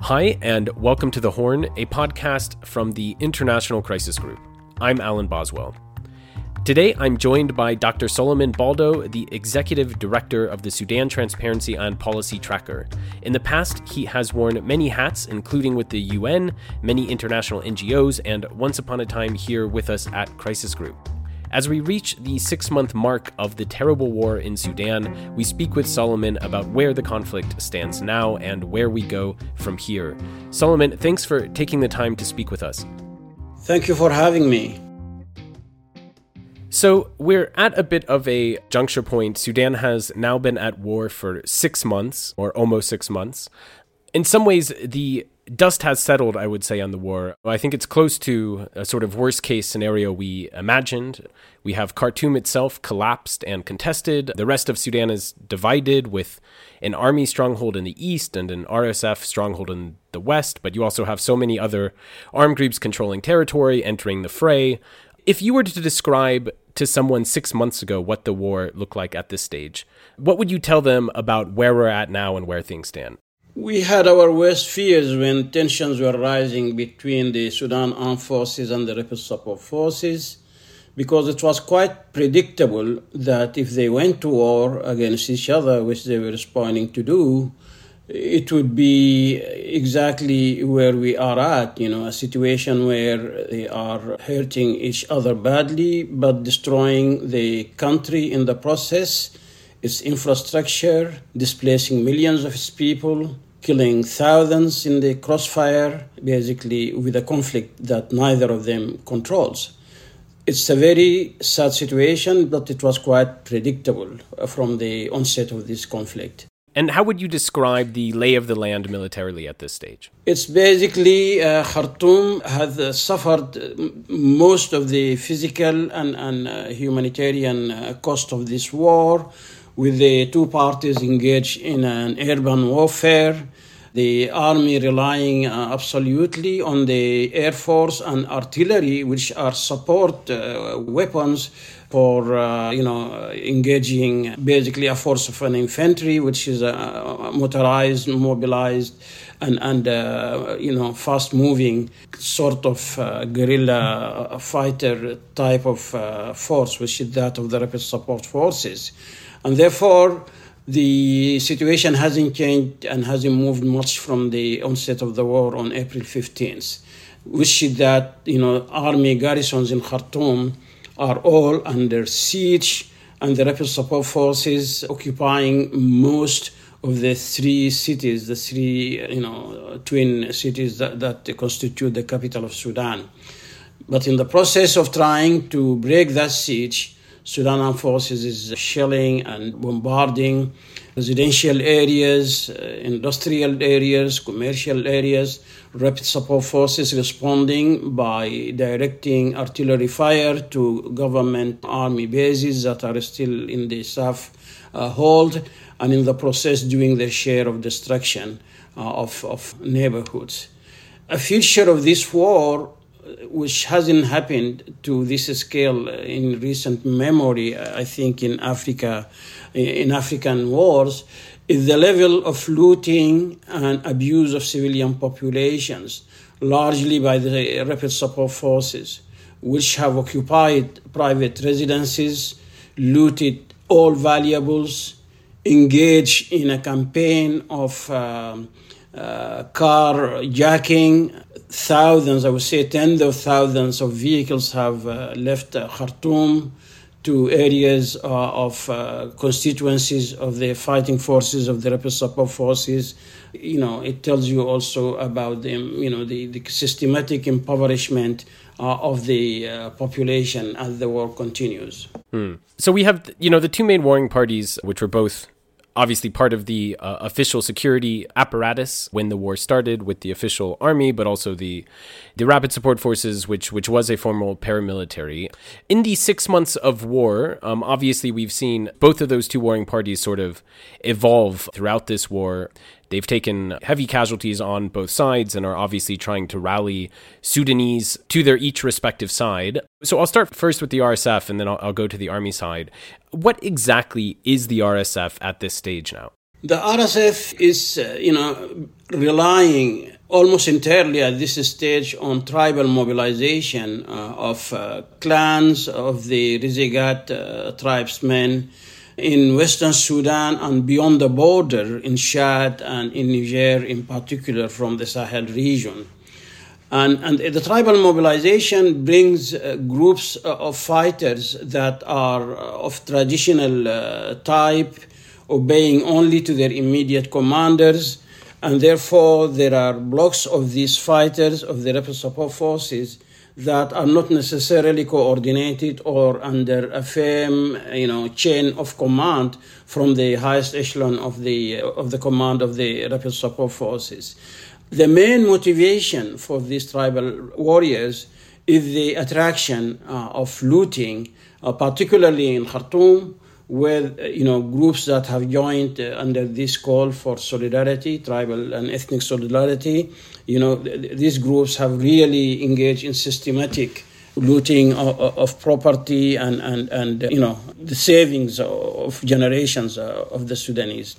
Hi, and welcome to The Horn, a podcast from the International Crisis Group. I'm Alan Boswell. Today, I'm joined by Dr. Suliman Baldo, the Executive Director of the Sudan Transparency and Policy Tracker. In the past, he has worn many hats, including with the UN, many international NGOs, and once upon a time here with us at Crisis Group. As we reach the six month mark of the terrible war in Sudan, we speak with Suliman about where the conflict stands now and where we go from here. Suliman, thanks for taking the time to speak with us. Thank you for having me. So, we're at a bit of a juncture point. Sudan has now been at war for six months, or almost six months. In some ways, the dust has settled, I would say, on the war. I think it's close to a sort of worst case scenario we imagined. We have Khartoum itself collapsed and contested. The rest of Sudan is divided with an army stronghold in the east and an RSF stronghold in the west, but you also have so many other armed groups controlling territory, entering the fray. If you were to describe to someone six months ago what the war looked like at this stage, what would you tell them about where we're at now and where things stand? We had our worst fears when tensions were rising between the Sudan Armed Forces and the Rapid Support Forces because it was quite predictable that if they went to war against each other, which they were responding to do, it would be exactly where we are at, you know, a situation where they are hurting each other badly, but destroying the country in the process, its infrastructure, displacing millions of its people, killing thousands in the crossfire, basically with a conflict that neither of them controls. It's a very sad situation, but it was quite predictable from the onset of this conflict. And how would you describe the lay of the land militarily at this stage? It's basically uh, Khartoum has uh, suffered most of the physical and, and uh, humanitarian uh, cost of this war, with the two parties engaged in an urban warfare the army relying uh, absolutely on the air force and artillery, which are support uh, weapons for uh, you know engaging basically a force of an infantry, which is uh, motorized, mobilized, and and uh, you know fast moving sort of uh, guerrilla fighter type of force, which is that of the rapid support forces, and therefore the situation hasn't changed and hasn't moved much from the onset of the war on April 15th, which is that you know army garrisons in Khartoum are all under siege, and the rapid support forces occupying most of the three cities, the three you know twin cities that, that constitute the capital of Sudan. But in the process of trying to break that siege, Sudan Armed Forces is shelling and bombarding residential areas, uh, industrial areas, commercial areas. Rapid Support Forces responding by directing artillery fire to government army bases that are still in the SAF uh, hold, and in the process doing their share of destruction uh, of, of neighborhoods. A feature of this war which hasn't happened to this scale in recent memory, I think, in Africa, in African wars, is the level of looting and abuse of civilian populations, largely by the rapid support forces, which have occupied private residences, looted all valuables, engaged in a campaign of um, uh, car jacking thousands, I would say tens of thousands of vehicles have uh, left uh, Khartoum to areas uh, of uh, constituencies of the fighting forces of the rapid support forces. You know, it tells you also about the, you know, the, the systematic impoverishment uh, of the uh, population as the war continues. Hmm. So we have, you know, the two main warring parties, which were both obviously part of the uh, official security apparatus when the war started with the official army, but also the the rapid support forces, which which was a formal paramilitary. In the six months of war, um, obviously we've seen both of those two warring parties sort of evolve throughout this war. They've taken heavy casualties on both sides and are obviously trying to rally Sudanese to their each respective side. So I'll start first with the RSF and then I'll, I'll go to the army side. What exactly is the RSF at this stage now? The RSF is, uh, you know, relying almost entirely at this stage on tribal mobilization uh, of uh, clans of the Rizeigat uh, tribesmen in Western Sudan and beyond the border in Chad and in Niger, in particular from the Sahel region. And, and the tribal mobilization brings uh, groups uh, of fighters that are uh, of traditional uh, type, obeying only to their immediate commanders, and therefore there are blocks of these fighters of the rebel support forces that are not necessarily coordinated or under a firm you know chain of command from the highest echelon of the of the command of the rapid support forces. The main motivation for these tribal warriors is the attraction uh, of looting uh, particularly in Khartoum with you know groups that have joined uh, under this call for solidarity tribal and ethnic solidarity you know th- these groups have really engaged in systematic looting of, of, property and, and, and you know the savings of generations uh, of the Sudanese.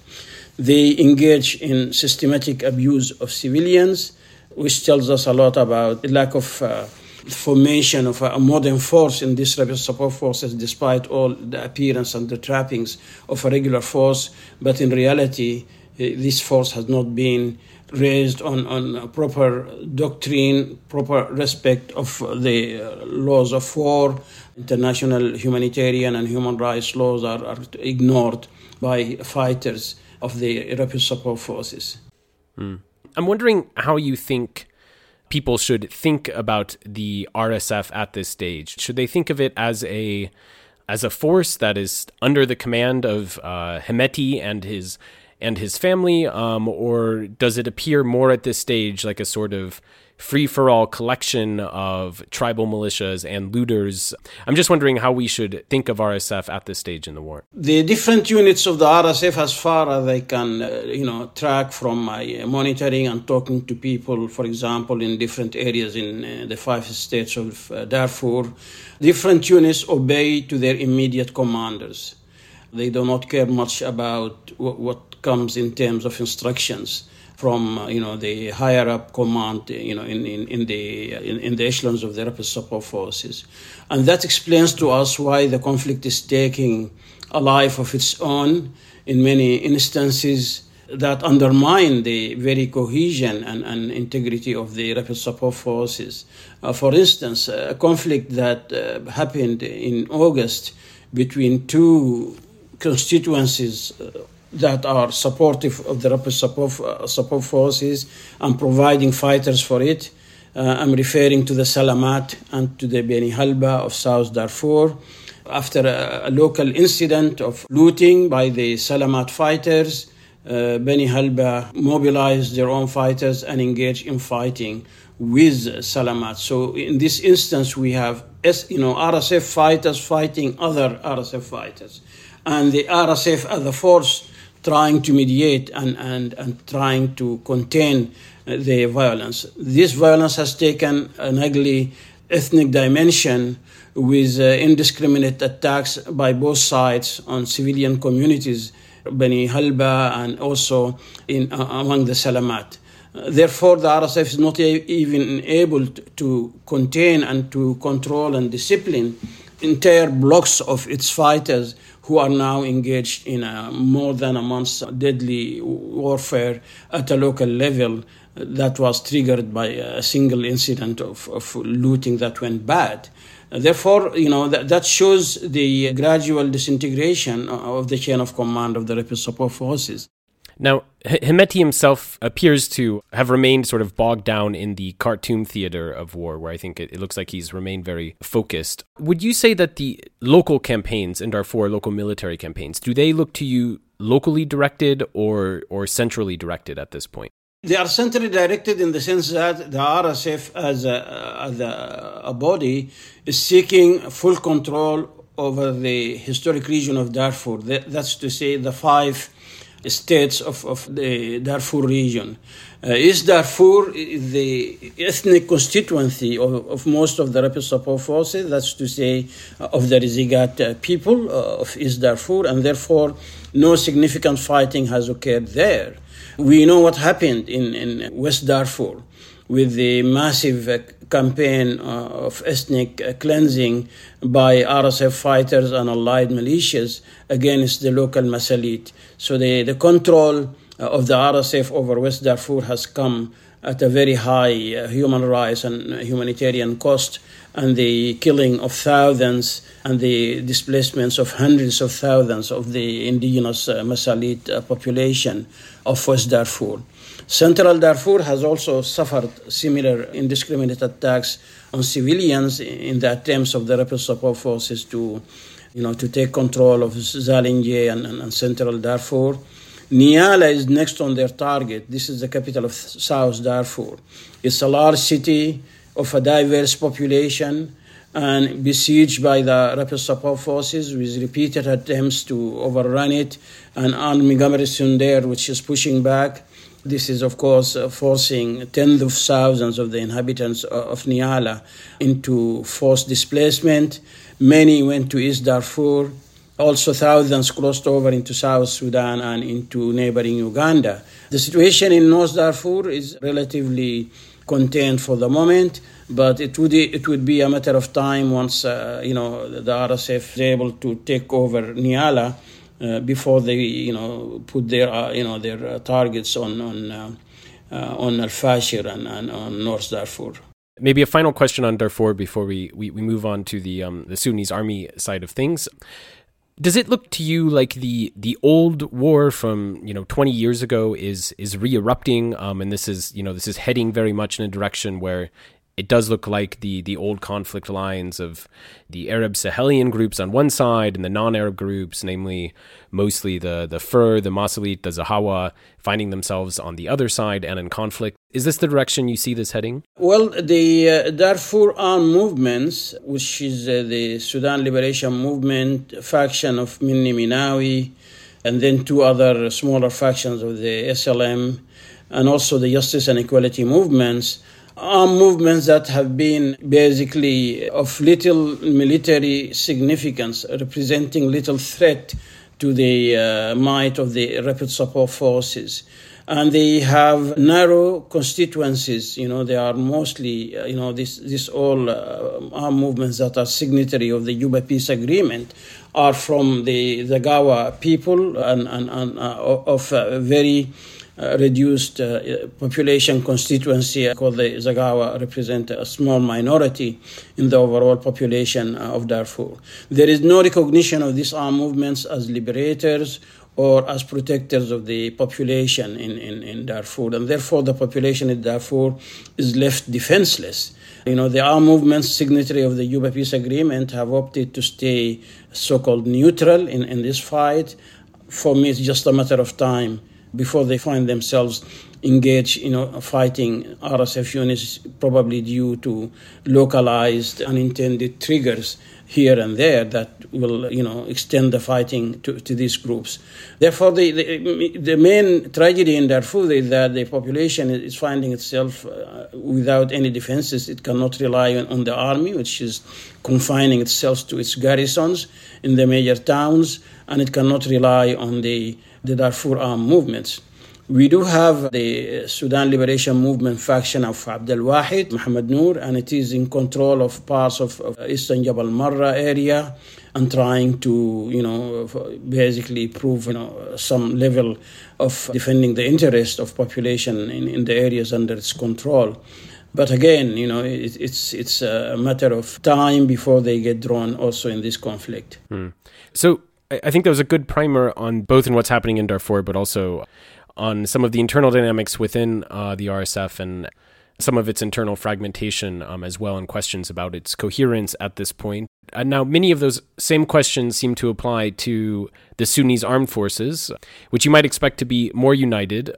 They engage in systematic abuse of civilians, which tells us a lot about the lack of uh, formation of a modern force in these rebel support forces, despite all the appearance and the trappings of a regular force. But in reality, eh, this force has not been raised on, on proper doctrine, proper respect of the uh, laws of war. International humanitarian and human rights laws are, are ignored by fighters of the rapid support forces. Mm. I'm wondering how you think people should think about the RSF at this stage? Should they think of it as a as a force that is under the command of uh, Hemeti and his and his family, um, or does it appear more at this stage like a sort of free for all collection of tribal militias and looters. I'm just wondering how we should think of RSF at this stage in the war. The different units of the RSF, as far as I can, uh, you know, track from my monitoring and talking to people, for example, in different areas in uh, the five states of uh, Darfur, different units obey to their immediate commanders. They do not care much about what comes in terms of instructions from uh, you know the higher up command you know in, in, in the in, in, the echelons of the rapid support forces and that explains to us why the conflict is taking a life of its own in many instances that undermine the very cohesion and, and integrity of the rapid support forces. Uh, for instance, a conflict that uh, happened in August between two constituencies uh, that are supportive of the rapid support, uh, support forces and providing fighters for it. Uh, I'm referring to the Salamat and to the Beni Halba of South Darfur. After a, a local incident of looting by the Salamat fighters, uh, Beni Halba mobilized their own fighters and engaged in fighting with Salamat. So in this instance, we have you know RSF fighters fighting other RSF fighters, and the RSF as a force trying to mediate and, and, and trying to contain the violence. This violence has taken an ugly ethnic dimension with uh, indiscriminate attacks by both sides on civilian communities, Bani Halba and also in, uh, among the Salamat. Therefore, the RSF is not a- even able to contain and to control and discipline entire blocks of its fighters who are now engaged in a more than a month's deadly warfare at a local level that was triggered by a single incident of, of looting that went bad. Therefore, you know, that, that shows the gradual disintegration of the chain of command of the rapid support forces. Now, Hemeti himself appears to have remained sort of bogged down in the Khartoum theater of war, where I think it, it, looks like he's remained very focused. Would you say that the local campaigns in Darfur, local military campaigns, do they look to you locally directed or or centrally directed at this point? They are centrally directed in the sense that the RSF, as a, as a, body, is seeking full control over the historic region of Darfur. That, that's to say, the five states of, of the Darfur region. Uh, East Darfur is the ethnic constituency of, of, most of the rapid support forces, that's to say, uh, of the Rizeigat uh, people uh, of East Darfur, and therefore no significant fighting has occurred there. We know what happened in, in West Darfur with the massive campaign of ethnic cleansing by RSF fighters and allied militias against the local Masalit. So the, the control of the RSF over West Darfur has come at a very high uh, human rights and humanitarian cost, and the killing of thousands and the displacements of hundreds of thousands of the indigenous uh, Masalit uh, population of West Darfur. Central Darfur has also suffered similar indiscriminate attacks on civilians in the attempts of the rapid support forces to, you know, to take control of Zalingei and, and, and Central Darfur. Nyala is next on their target. This is the capital of South Darfur. It's a large city of a diverse population and besieged by the rapid support forces with repeated attempts to overrun it, and army garrison there which is pushing back. This is, of course, uh, forcing tens of thousands of the inhabitants of Nyala into forced displacement. Many went to East Darfur. Also, thousands crossed over into South Sudan and into neighboring Uganda. The situation in North Darfur is relatively contained for the moment, but it would it would be a matter of time once uh, you know the RSF is able to take over Nyala uh, before they you know put their uh, you know their uh, targets on on uh, uh, on Al Fashir and, and, on North Darfur. Maybe a final question on Darfur before we, we, we move on to the um, the Sudanese army side of things. Does it look to you like the the old war from you know 20 years ago is is re-erupting um, and this is you know this is heading very much in a direction where it does look like the the old conflict lines of the Arab Sahelian groups on one side and the non-Arab groups, namely mostly the the Fur, the Masalit, the Zaghawa, finding themselves on the other side and in conflict. Is this the direction you see this heading? Well, the uh, Darfur armed movements, which is uh, the Sudan Liberation Movement faction of Minni Minawi, and then two other smaller factions of the SLM, and also the Justice and Equality movements armed movements that have been basically of little military significance, representing little threat to the uh, might of the rapid support forces. And they have narrow constituencies. You know, they are mostly, uh, you know, this, this all uh, armed movements that are signatory of the Juba Peace Agreement are from the Zaghawa people and, and, and uh, of very uh, reduced uh, population constituency called the Zaghawa represent a small minority in the overall population uh, of Darfur. There is no recognition of these armed movements as liberators or as protectors of the population in, in, in Darfur, and therefore the population in Darfur is left defenseless. You know, the armed movements signatory of the Juba Peace Agreement have opted to stay so-called neutral in, in this fight. For me, it's just a matter of time before they find themselves engaged, in you know, fighting RSF units, probably due to localized unintended triggers here and there that will, you know, extend the fighting to, to these groups. Therefore, the, the, the main tragedy in Darfur is that the population is finding itself uh, without any defenses. It cannot rely on, on the army, which is confining itself to its garrisons in the major towns, and it cannot rely on the the Darfur armed movements. We do have the Sudan Liberation Movement faction of Abdel Wahid, Muhammad Noor, and it is in control of parts of, of eastern Jabal Marra area and trying to, you know, basically prove, you know, some level of defending the interest of population in, in the areas under its control. But again, you know, it, it's it's a matter of time before they get drawn also in this conflict. Hmm. So I think that was a good primer on both in what's happening in Darfur, but also on some of the internal dynamics within uh, the RSF and some of its internal fragmentation um, as well, and questions about its coherence at this point. And now, many of those same questions seem to apply to the Sudanese armed forces, which you might expect to be more united.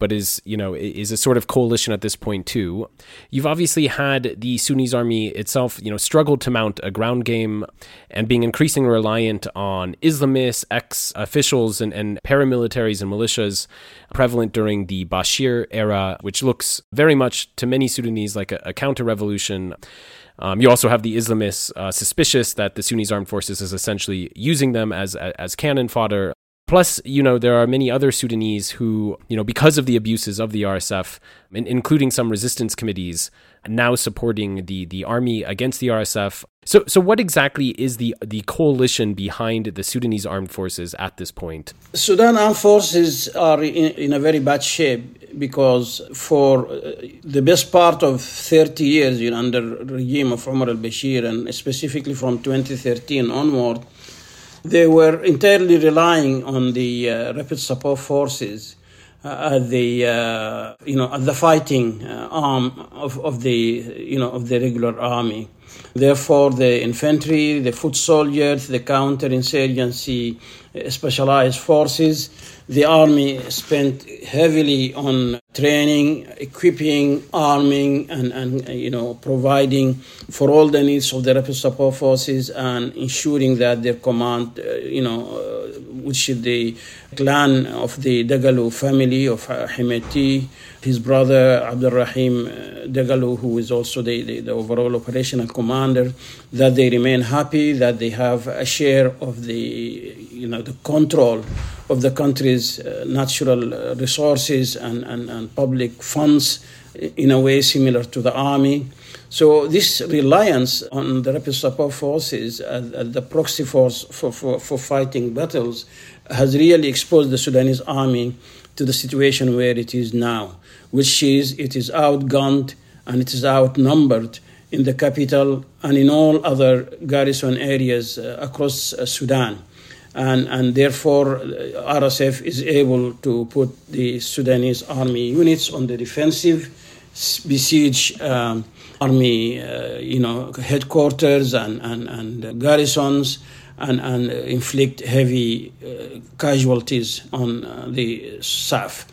But is you know is a sort of coalition at this point too. You've obviously had the Sudanese army itself, you know, struggled to mount a ground game and being increasingly reliant on Islamists, ex officials, and, and paramilitaries and militias prevalent during the Bashir era, which looks very much to many Sudanese like a, a counter revolution. Um, you also have the Islamists uh, suspicious that the Sudanese armed forces is essentially using them as as cannon fodder. Plus, you know, there are many other Sudanese who, you know, because of the abuses of the RSF, including some resistance committees, now supporting the the army against the RSF. So, so what exactly is the the coalition behind the Sudanese armed forces at this point? Sudan armed forces are in, in a very bad shape because for uh, the best part of 30 years you know, under regime of Omar al-Bashir and specifically from 2013 onward, they were entirely relying on the uh, rapid support forces uh, at the uh, you know at the fighting uh, arm of, of the you know of the regular army. Therefore, the infantry, the foot soldiers, the counterinsurgency uh, specialized forces, the army spent heavily on training, equipping, arming, and, and you know providing for all the needs of the rapid support forces and ensuring that their command, uh, you know, uh, which is the clan of the Dagalo family of Hemeti, his brother Abdul Rahim uh, Dagalo, who is also the, the, the, overall operational commander, that they remain happy, that they have a share of the, you know, the control of the country's uh, natural uh, resources and, and, and public funds in a way similar to the army. So this reliance on the rapid support forces the proxy force for, for, for fighting battles has really exposed the Sudanese army to the situation where it is now, which is it is outgunned and it is outnumbered in the capital and in all other garrison areas uh, across uh, Sudan. And, and therefore, uh, RSF is able to put the Sudanese army units on the defensive, besiege um, army, uh, you know, headquarters and, and, and garrisons, and, and inflict heavy uh, casualties on uh, the SAF.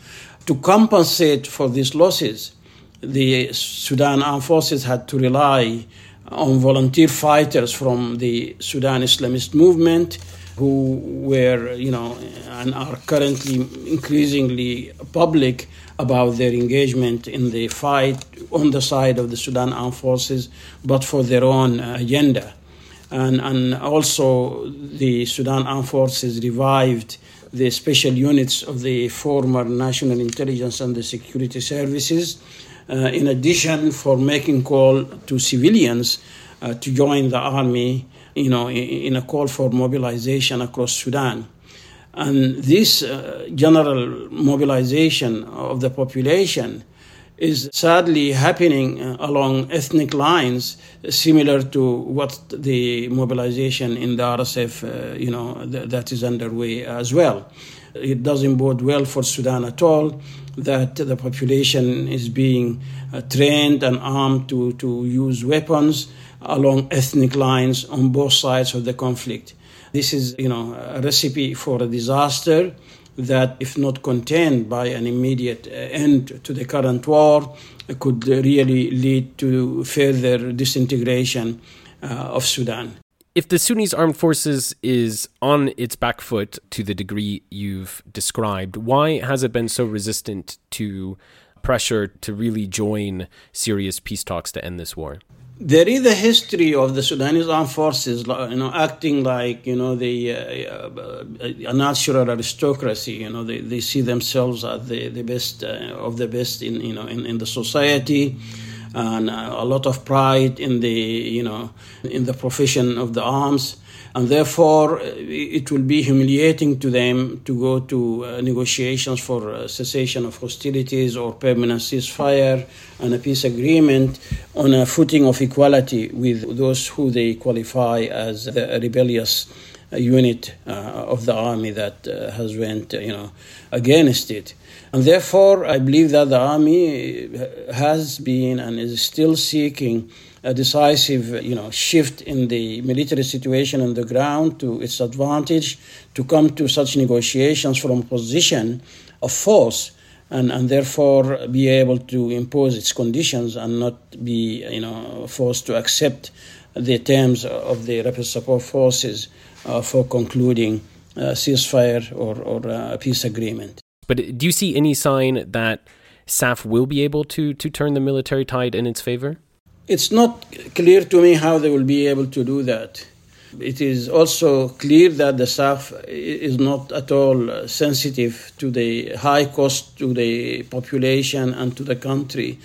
To compensate for these losses, the Sudan armed forces had to rely on volunteer fighters from the Sudan Islamist movement who were, you know, and are currently increasingly public about their engagement in the fight on the side of the Sudan armed forces, but for their own agenda and, and also the Sudan Armed Forces revived the special units of the former National Intelligence and the Security Services. Uh, in addition, for making call to civilians uh, to join the army, you know, in, in, a call for mobilization across Sudan. And this uh, general mobilization of the population is sadly happening uh, along ethnic lines, similar to what the mobilization in the RSF, uh, you know, th- that is underway as well. It doesn't bode well for Sudan at all that the population is being uh, trained and armed to, to use weapons along ethnic lines on both sides of the conflict. This is, you know, a recipe for a disaster that, if not contained by an immediate uh, end to the current war, could really lead to further disintegration uh, of Sudan. If the Sudanese armed forces is on its back foot to the degree you've described, why has it been so resistant to pressure to really join serious peace talks to end this war? There is a history of the Sudanese armed forces, you know, acting like you know the uh, a natural aristocracy. You know, they, they see themselves as the the best uh, of the best in you know in, in the society, and uh, a lot of pride in the you know in the profession of the arms. And therefore uh, it will be humiliating to them to go to uh, negotiations for uh, cessation of hostilities or permanent ceasefire and a peace agreement on a footing of equality with those who they qualify as the rebellious. uh, unit uh, of the army that uh, has went you know against it. And therefore i believe that the army has been and is still seeking a decisive you know, shift in the military situation on the ground to its advantage to come to such negotiations from position of force and, and therefore be able to impose its conditions and not be you know forced to accept the terms of the rapid support forces. uh, Uh, for concluding a ceasefire or, or uh, a peace agreement. But do you see any sign that SAF will be able to, to turn the military tide in its favor? It's not clear to me how they will be able to do that. It is also clear that the SAF is not at all sensitive to the high cost to the population and to the country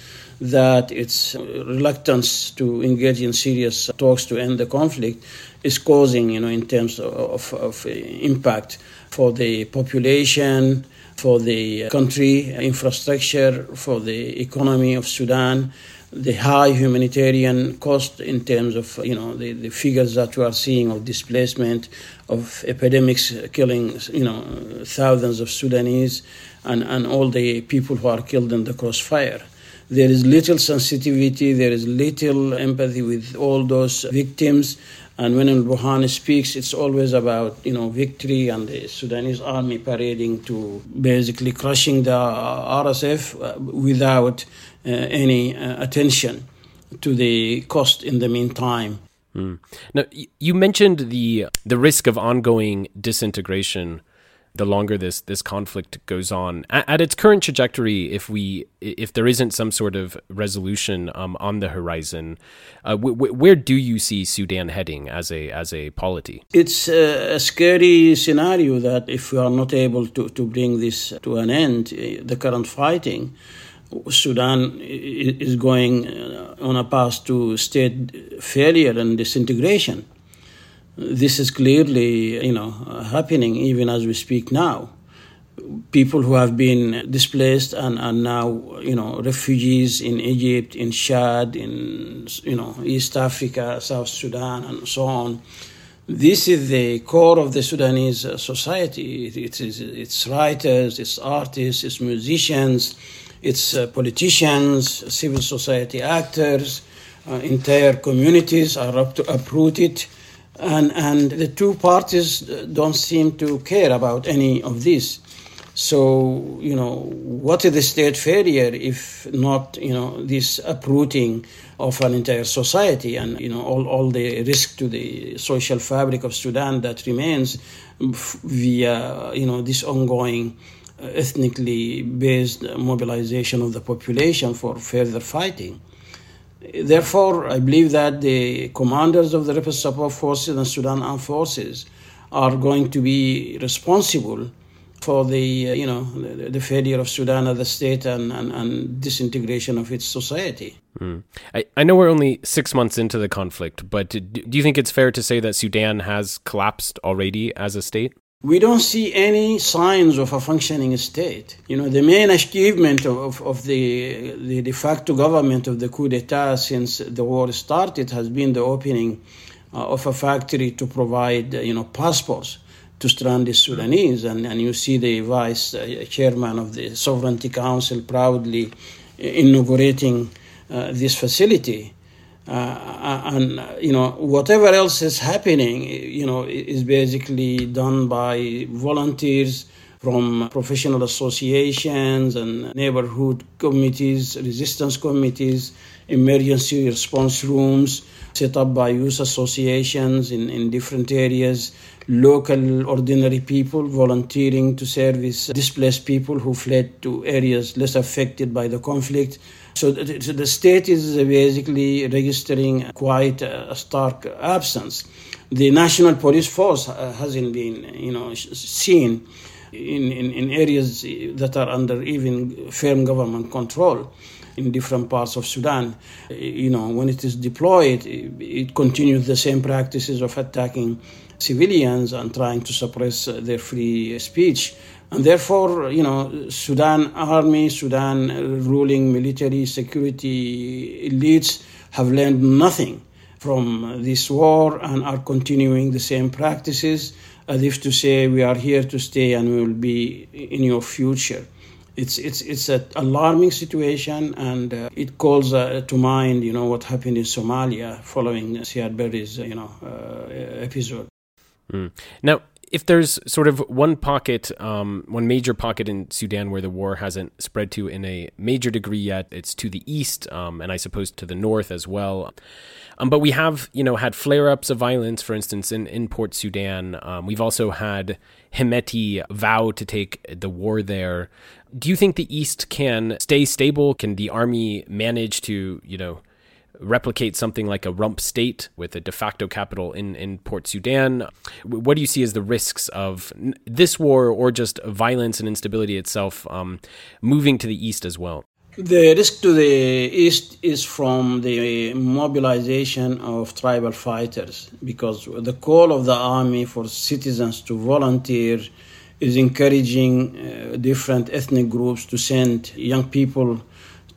that its reluctance to engage in serious talks to end the conflict is causing, you know, in terms of, of, of uh, impact for the population, for the uh, country infrastructure, for the economy of Sudan, the high humanitarian cost in terms of you know the, the figures that we are seeing of displacement of epidemics killing you know thousands of Sudanese and, and all the people who are killed in the crossfire. There is little sensitivity, there is little empathy with all those victims. And when Al Burhan speaks, it's always about you know victory and the Sudanese army parading to basically crushing the RSF uh, without uh, any uh, attention to the cost in the meantime. Mm. Now, you mentioned the the risk of ongoing disintegration the longer this this conflict goes on. At, at, its current trajectory, if we if there isn't some sort of resolution um, on the horizon, uh, w- w- where do you see Sudan heading as a as a polity? It's a, a, scary scenario that if we are not able to, to bring this to an end, uh, the current fighting, Sudan is going uh, on a path to state failure and disintegration. This is clearly, you know, happening even as we speak now. People who have been displaced and are now, you know, refugees in Egypt, in Chad, in, you know, East Africa, South Sudan, and so on. This is the core of the Sudanese society. It is its writers, its artists, its musicians, its uh, politicians, civil society actors, uh, entire communities are up to uprooted. And, and the two parties don't seem to care about any of this. So, you know, what is the state failure if not, you know, this uprooting of an entire society and, you know, all, all the risk to the social fabric of Sudan that remains via, you know, this ongoing uh, ethnically based mobilization of the population for further fighting. Therefore, I believe that the commanders of the Rapid Support Forces and Sudan Armed Forces are going to be responsible for the uh, you know the, the, failure of Sudan as a state and, and, and disintegration of its society. Mm. I, I know we're only six months into the conflict, but do, do you think it's fair to say that Sudan has collapsed already as a state? We don't see any signs of a functioning state. You know, the main achievement of, of, the, the de facto government of the coup d'etat since the war started has been the opening uh, of a factory to provide, uh, you know, passports to stranded Sudanese. And, and you see the vice uh, chairman of the Sovereignty Council proudly inaugurating uh, this facility. Uh, and you know whatever else is happening you know is basically done by volunteers from professional associations and neighborhood committees resistance committees emergency response rooms set up by youth associations in, in different areas local ordinary people volunteering to service displaced people who fled to areas less affected by the conflict so the state is basically registering quite a stark absence. The national police force uh, hasn't been, you know, seen in, in, in areas that are under even firm government control in different parts of Sudan. You know, when it is deployed, it continues the same practices of attacking civilians and trying to suppress their free speech. And therefore, you know, Sudan army, Sudan ruling military security elites have learned nothing from this war and are continuing the same practices as if to say we are here to stay and we will be in your future. It's it's it's an alarming situation, and uh, it calls uh, to mind, you know, what happened in Somalia following Siad Barre's, you know, uh, episode. Mm. Now, if there's sort of one pocket, um, one major pocket in Sudan where the war hasn't spread to in a major degree yet, it's to the east, um, and I suppose to the north as well. Um, but we have, you know, had flare-ups of violence, for instance, in, in Port Sudan. Um, we've also had Hemeti vow to take the war there. Do you think the East can stay stable? Can the army manage to, you know, replicate something like a rump state with a de facto capital in, in Port Sudan? What do you see as the risks of this war or just violence and instability itself um, moving to the east as well? The risk to the east is from the mobilization of tribal fighters because the call of the army for citizens to volunteer is encouraging uh, different ethnic groups to send young people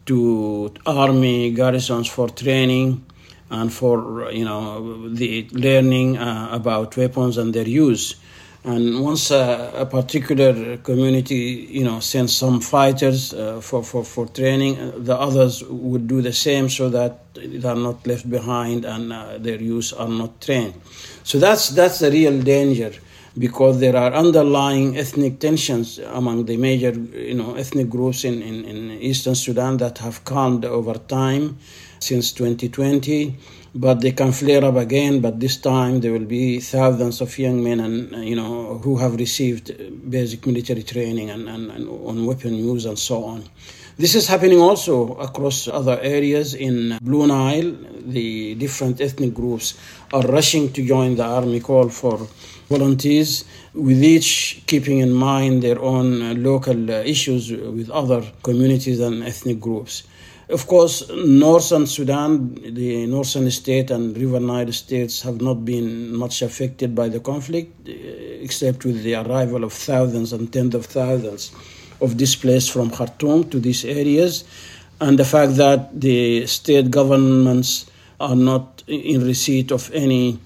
to army garrisons for training and for you know the learning uh, about weapons and their use. And once a, a, particular community you know sends some fighters uh, for, for, for training uh, the others would do the same so that they are not left behind and uh, their use are not trained. So that's that's the real danger because there are underlying ethnic tensions among the major you know ethnic groups in, in, in eastern sudan that have calmed over time since 2020 but they can flare up again but this time there will be thousands of young men and you know who have received basic military training and, and, and on weapon use and so on this is happening also across other areas in Blue Nile. The different ethnic groups are rushing to join the army call for volunteers, with each keeping in mind their own uh, local uh, issues with other communities and ethnic groups. Of course, northern Sudan, the northern state and River Nile states have not been much affected by the conflict, uh, except with the arrival of thousands and tens of thousands of displaced from Khartoum to these areas, and the fact that the state governments are not in receipt of any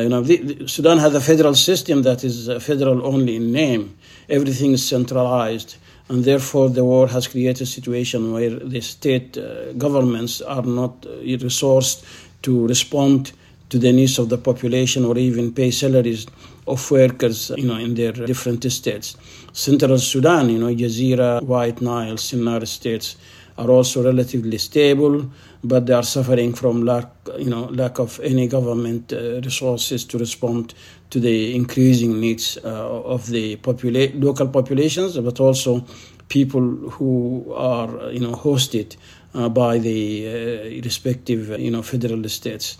you know, the, the Sudan has a federal system that is uh, federal only in name. Everything is centralized, and therefore the war has created a situation where the state uh, governments are not uh, resourced to respond to the needs of the population or even pay salaries of workers, you know, in their different states. Central Sudan, you know, Jazeera, White Nile, Sinnar states are also relatively stable, but they are suffering from lack, you know, lack of any government uh, resources to respond to the increasing needs uh, of the popula- local populations, but also people who are, you know, hosted uh, by the uh, respective, you know, federal states.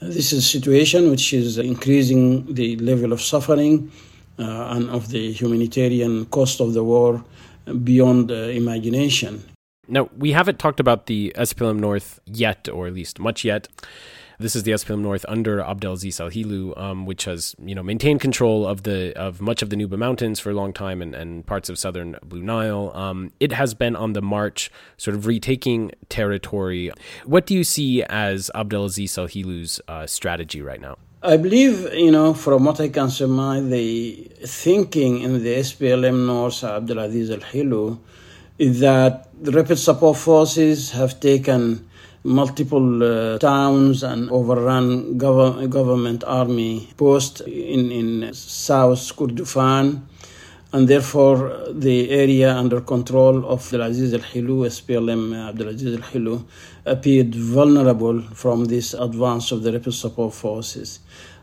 This is a situation which is increasing the level of suffering uh, and of the humanitarian cost of the war beyond uh, imagination. Now, we haven't talked about the SPLM North yet, or at least much yet. This is the SPLM North under Abdelaziz Al Hilu, um, which has you know maintained control of the of much of the Nuba Mountains for a long time and, and parts of southern Blue Nile. Um, it has been on the march, sort of retaking territory. What do you see as Abdelaziz Al Hilu's uh, strategy right now? I believe, you know, from what I can surmise, the thinking in the SPLM North, Abdelaziz Al Hilu, is that the rapid support forces have taken multiple uh, towns and overrun gov- government army posts in, in South Kordofan, and therefore the area under control of Abdelaziz al-Hilu, SPLM Abdelaziz al-Hilu, appeared vulnerable from this advance of the rapid support forces.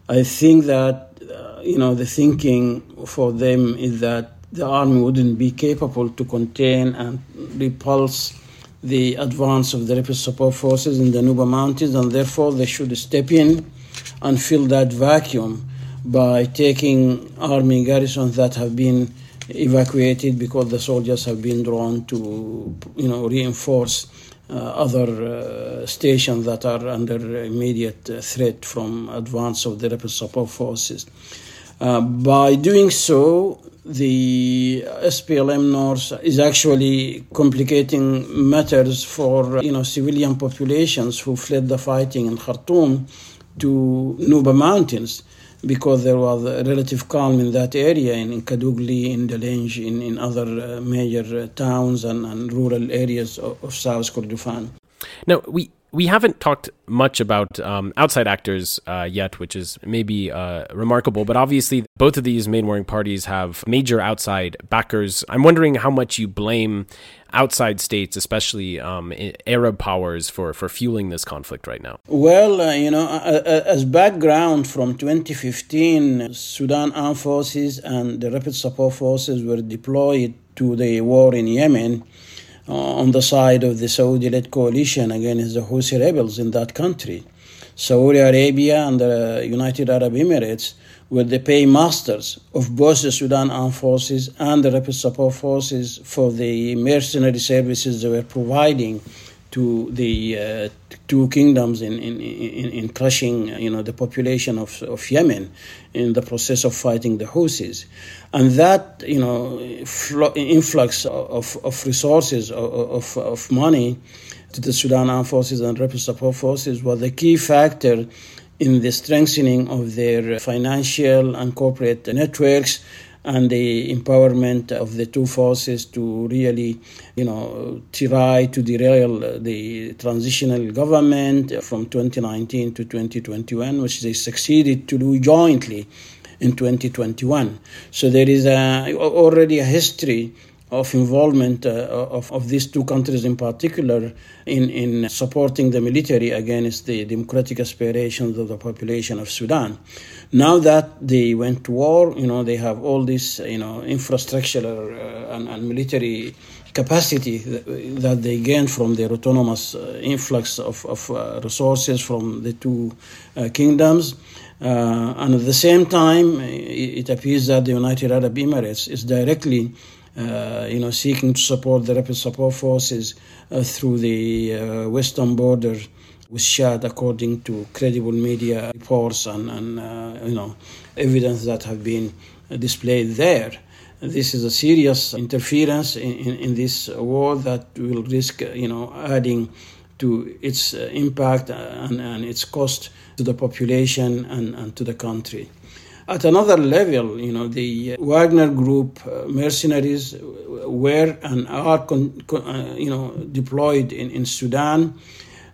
I think that, uh, you know, the thinking for them is that the army wouldn't be capable to contain and repulse the advance of the rapid support forces in the Nuba Mountains, and therefore they should step in and fill that vacuum by taking army garrisons that have been evacuated because the soldiers have been drawn to, you know, reinforce uh, other uh, stations that are under immediate uh, threat from advance of the rapid support forces. Uh, by doing so, the SPLM North is actually complicating matters for you know civilian populations who fled the fighting in Khartoum to Nuba Mountains because there was relative calm in that area in, in Kadugli, in Dalanj, in, in other uh, major uh, towns and, and rural areas of, of South Kordofan. Now, we we haven't talked much about um, outside actors uh, yet, which is maybe uh, remarkable. But obviously, both of these main warring parties have major outside backers. I'm wondering how much you blame outside states, especially um, Arab powers, for, for fueling this conflict right now. Well, uh, you know, as background from 2015, Sudan Armed Forces and the Rapid Support Forces were deployed to the war in Yemen on the side of the Saudi led coalition against the Houthi rebels in that country. Saudi Arabia and the United Arab Emirates were the paymasters of both the Sudan Armed Forces and the Rapid Support Forces for the mercenary services they were providing to the uh, two kingdoms in, in, in, in, crushing you know, the population of, of Yemen in the process of fighting the Houthis. And that you know, influx of, of resources, of, of money to the Sudan Armed Forces and rebel Support Forces was the key factor in the strengthening of their financial and corporate networks and the empowerment of the two forces to really, you know, try to derail the transitional government from 2019 to 2021, which they succeeded to do jointly in 2021. So there is a, already a history of involvement uh, of, of these two countries in particular in, in supporting the military against the democratic aspirations of the population of Sudan. Now that they went to war, you know, they have all this, you know, infrastructure uh, and, and, military capacity that, they gained from their autonomous uh, influx of, of uh, resources from the two uh, kingdoms. Uh, and at the same time, it appears that the United Arab Emirates is directly uh, you know, seeking to support the rapid support forces uh, through the uh, western border with Chad, according to credible media reports and, and uh, you know, evidence that have been displayed there. This is a serious interference in, in, in this war that will risk, you know, adding to its uh, impact and, and its cost to the population and, and to the country. At another level, you know, the Wagner Group uh, mercenaries were and are, con, con, uh, you know, deployed in, in Sudan.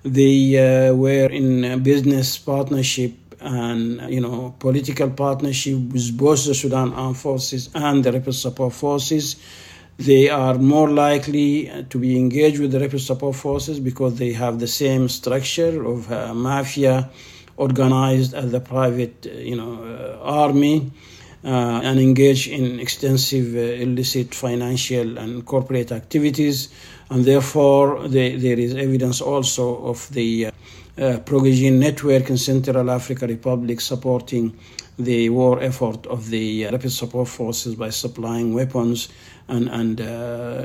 They uh, were in business partnership and you know political partnership with both the Sudan Armed Forces and the Rapid Support Forces. They are more likely to be engaged with the Rapid Support Forces because they have the same structure of uh, mafia organized as a private, uh, you know, uh, army. Uh, and engage in extensive uh, illicit financial and corporate activities, and therefore they, there is evidence also of the uh, uh, network in Central Africa Republic supporting the war effort of the rapid support forces by supplying weapons and, and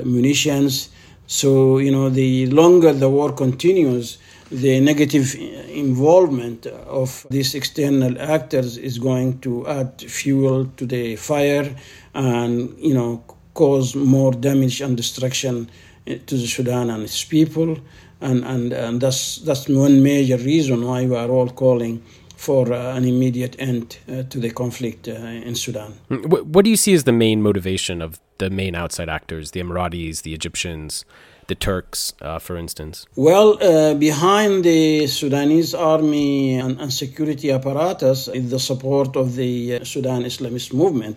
munitions. So, you know, the longer the war continues, the negative involvement of these external actors is going to add fuel to the fire and you know cause more damage and destruction to the Sudan and its people and and, and that's that's one major reason why we are all calling for uh, an immediate end uh, to the conflict uh, in Sudan. What do you see as the main motivation of the main outside actors, the Emiratis, the Egyptians, the Turks, uh, for instance? Well, uh, behind the Sudanese army and, and, security apparatus is the support of the uh, Sudan Islamist movement.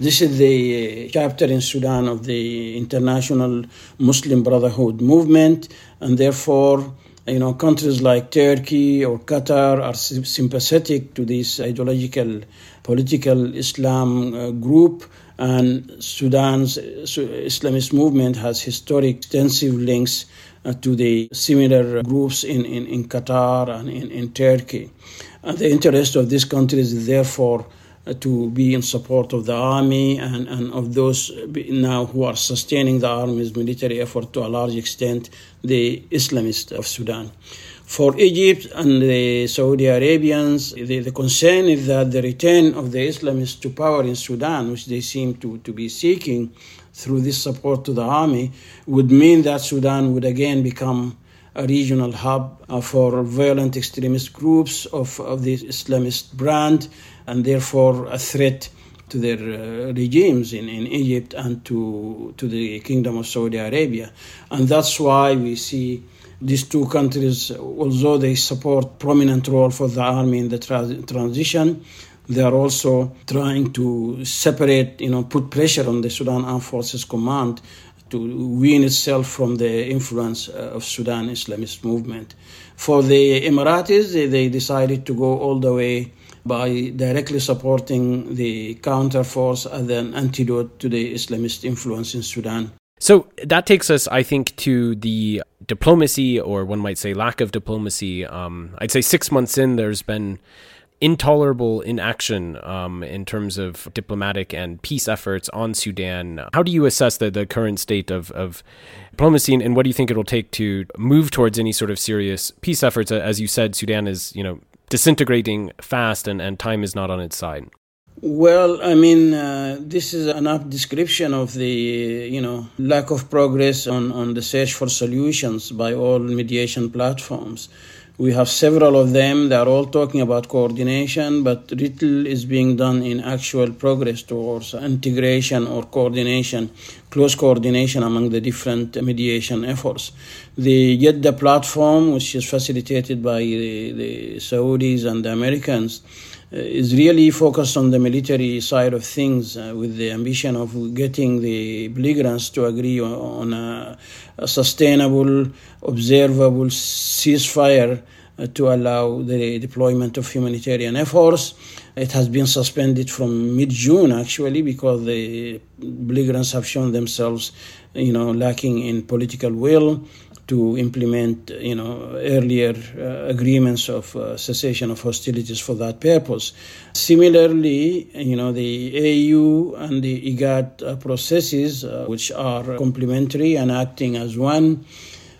This is the chapter in Sudan of the International Muslim Brotherhood movement, and therefore, you know, countries like Turkey or Qatar are sympathetic to this ideological political Islam uh, group and Sudan's Islamist movement has historic extensive links uh, to the similar groups in, in, in Qatar and in, in Turkey. And the interest of these countries is therefore uh, to be in support of the army and, and of those now who are sustaining the army's military effort to a large extent, the Islamists of Sudan. For Egypt and the Saudi Arabians, the, the, concern is that the return of the Islamists to power in Sudan, which they seem to, to be seeking through this support to the army, would mean that Sudan would again become a regional hub uh, for violent extremist groups of, of the Islamist brand and therefore a threat to their uh, regimes in, in Egypt and to, to the Kingdom of Saudi Arabia. And that's why we see these two countries, although they support prominent role for the army in the tra- transition, they are also trying to separate, you know, put pressure on the Sudan Armed Forces Command to wean itself from the influence uh, of Sudan Islamist movement. For the Emiratis, they, they decided to go all the way by directly supporting the counter force as an antidote to the Islamist influence in Sudan. So that takes us, I think, to the diplomacy, or one might say lack of diplomacy. Um, I'd say six months in, there's been intolerable inaction um, in terms of diplomatic and peace efforts on Sudan. How do you assess the, the current state of, of diplomacy, and, and what do you think it'll take to move towards any sort of serious peace efforts? As you said, Sudan is, you know, disintegrating fast, and, and time is not on its side. Well, I mean, uh, this is an apt description of the, you know, lack of progress on, on the search for solutions by all mediation platforms. We have several of them. They are all talking about coordination, but little is being done in actual progress towards integration or coordination, close coordination among the different mediation efforts. The Jeddah platform, which is facilitated by the, the Saudis and the Americans, is really focused on the military side of things uh, with the ambition of getting the belligerents to agree on a, a sustainable, observable ceasefire uh, to allow the deployment of humanitarian efforts. It has been suspended from mid June, actually, because the belligerents have shown themselves, you know, lacking in political will to implement, you know, earlier uh, agreements of uh, cessation of hostilities for that purpose. Similarly, you know, the AU and the IGAD uh, processes, uh, which are complementary and acting as one,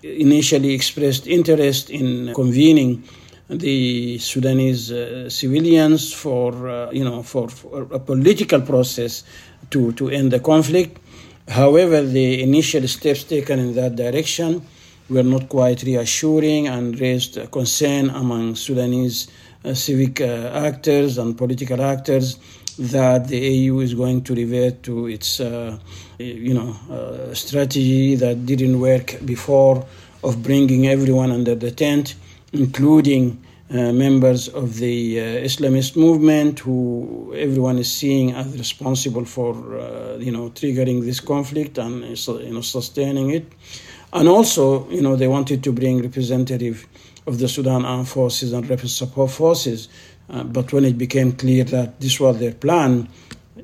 initially expressed interest in convening the Sudanese uh, civilians for, uh, you know, for, for a political process to, to end the conflict. However, the initial steps taken in that direction were not quite reassuring and raised concern among Sudanese uh, civic uh, actors and political actors that the AU is going to revert to its, uh, you know, uh, strategy that didn't work before of bringing everyone under the tent, including uh, members of the uh, Islamist movement, who everyone is seeing as responsible for, you know, triggering this conflict and you know sustaining it. And also, you know, they wanted to bring representative of the Sudan Armed Forces and Rapid Support Forces. Uh, but when it became clear that this was their plan,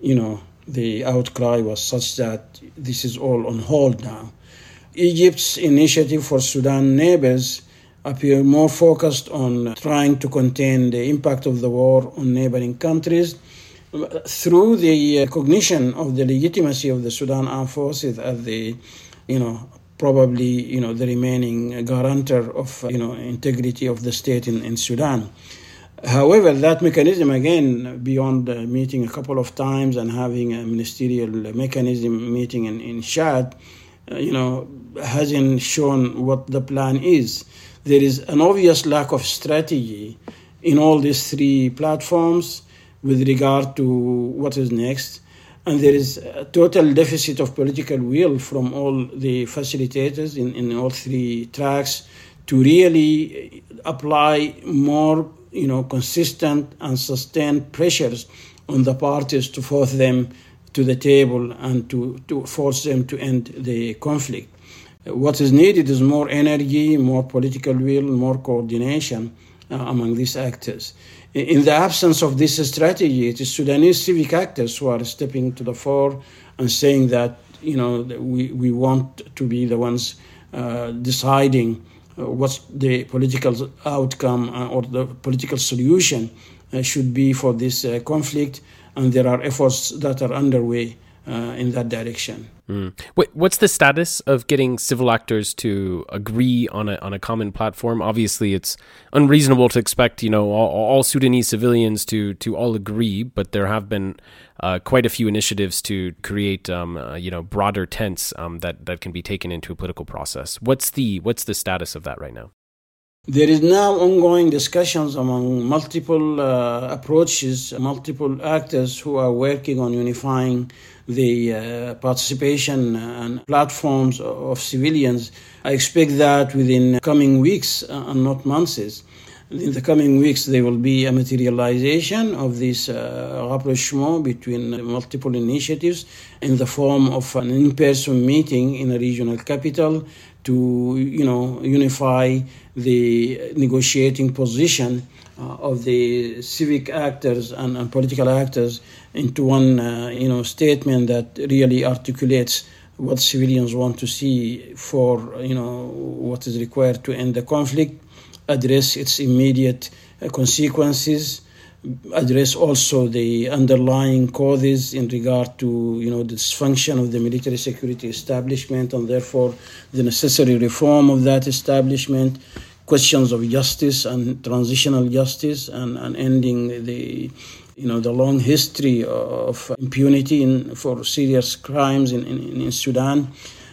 you know, the outcry was such that this is all on hold now. Egypt's initiative for Sudan neighbors appear more focused on trying to contain the impact of the war on neighboring countries through the recognition of the legitimacy of the Sudan armed forces as the, you know, probably you know the remaining guarantor of you know integrity of the state in, in Sudan. However, that mechanism again, beyond uh, meeting a couple of times and having a ministerial mechanism meeting in, in Chad, uh, you know, hasn't shown what the plan is. There is an obvious lack of strategy in all these three platforms with regard to what is next and there is a total deficit of political will from all the facilitators in, in all three tracks to really apply more you know consistent and sustained pressures on the parties to force them to the table and to, to force them to end the conflict. What is needed is more energy, more political will, more coordination uh, among these actors. In the absence of this strategy, it is Sudanese civic actors who are stepping to the fore and saying that you know we, we want to be the ones uh, deciding uh, what's the political outcome uh, or the political solution uh, should be for this conflict, and there are efforts that are underway in that direction. Mm. What's the status of getting civil actors to agree on a on a common platform? Obviously, it's unreasonable to expect you know all, all Sudanese civilians to to all agree, but there have been uh, quite a few initiatives to create um, uh, you know broader tents um, that that can be taken into a political process. What's the what's the status of that right now? There is now ongoing discussions among multiple uh, approaches, multiple actors who are working on unifying the uh, participation and platforms of civilians. I expect that within coming weeks uh, and not months. In the coming weeks, there will be a materialization of this uh, rapprochement between multiple initiatives in the form of an in-person meeting in a regional capital to, you know, unify the negotiating position uh, of the civic actors and, and, political actors into one, uh, you know, statement that really articulates what civilians want to see for, you know, what is required to end the conflict, address its immediate uh, consequences, address also the underlying causes in regard to you know the dysfunction of the military security establishment and therefore the necessary reform of that establishment questions of justice and transitional justice and, and ending the you know the long history of impunity in, for serious crimes in, in, in Sudan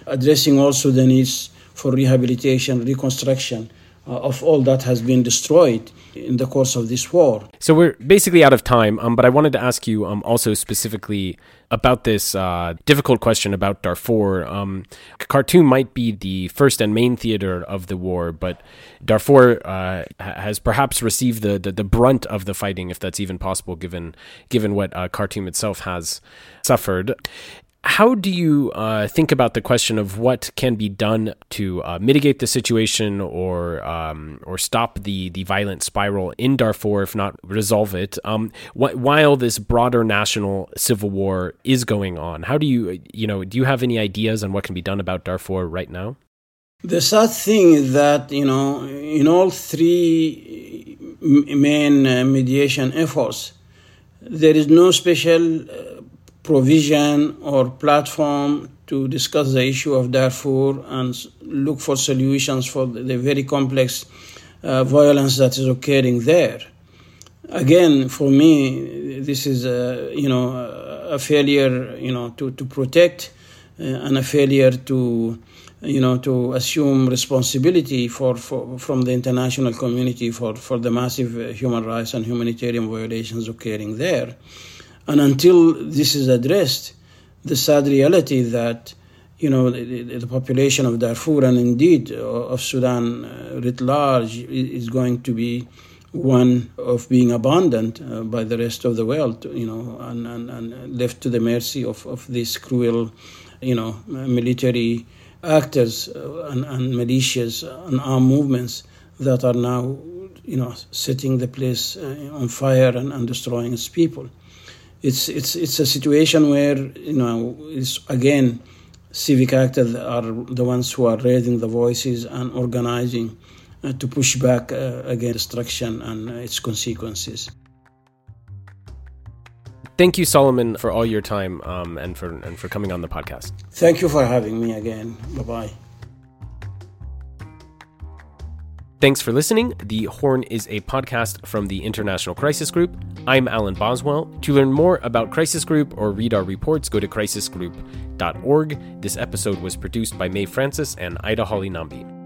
addressing also the needs for rehabilitation reconstruction of all that has been destroyed in the course of this war. So we're basically out of time, um, but I wanted to ask you um, also specifically about this uh, difficult question about Darfur. Um, Khartoum might be the first and main theater of the war, but Darfur uh, has perhaps received the, the, the, brunt of the fighting, if that's even possible, given given what uh, Khartoum itself has suffered. How do you uh, think about the question of what can be done to uh, mitigate the situation or um, or stop the the violent spiral in Darfur, if not resolve it, um, wh- while this broader national civil war is going on? How do you you know do you have any ideas on what can be done about Darfur right now? The sad thing is that you know in all three main mediation efforts, there is no special uh, provision or platform to discuss the issue of Darfur and look for solutions for the very complex uh, violence that is occurring there. Again, for me, this is a, you know a failure you know to, to protect uh, and a failure to you know to assume responsibility for, for from the international community for, for the massive uh, human rights and humanitarian violations occurring there. And until this is addressed, the sad reality that you know the, the population of Darfur and indeed uh, of Sudan uh, writ large is going to be one of being abandoned uh, by the rest of the world, you know, and, and, and left to the mercy of, of these cruel, you know, military actors and, and militias and armed movements that are now, you know, setting the place on fire and, and destroying its people it's it's it's a situation where you know it's again civic actors are the ones who are raising the voices and organizing uh, to push back uh, against destruction and its consequences. Thank you, Suliman, for all your time um, and for and for coming on the podcast. Thank you for having me again. Bye bye. Thanks for listening. The Horn is a podcast from the International Crisis Group. I'm Alan Boswell. To learn more about Crisis Group or read our reports, go to crisisgroup.org. This episode was produced by Mae Francis and Ida Holly Nambi.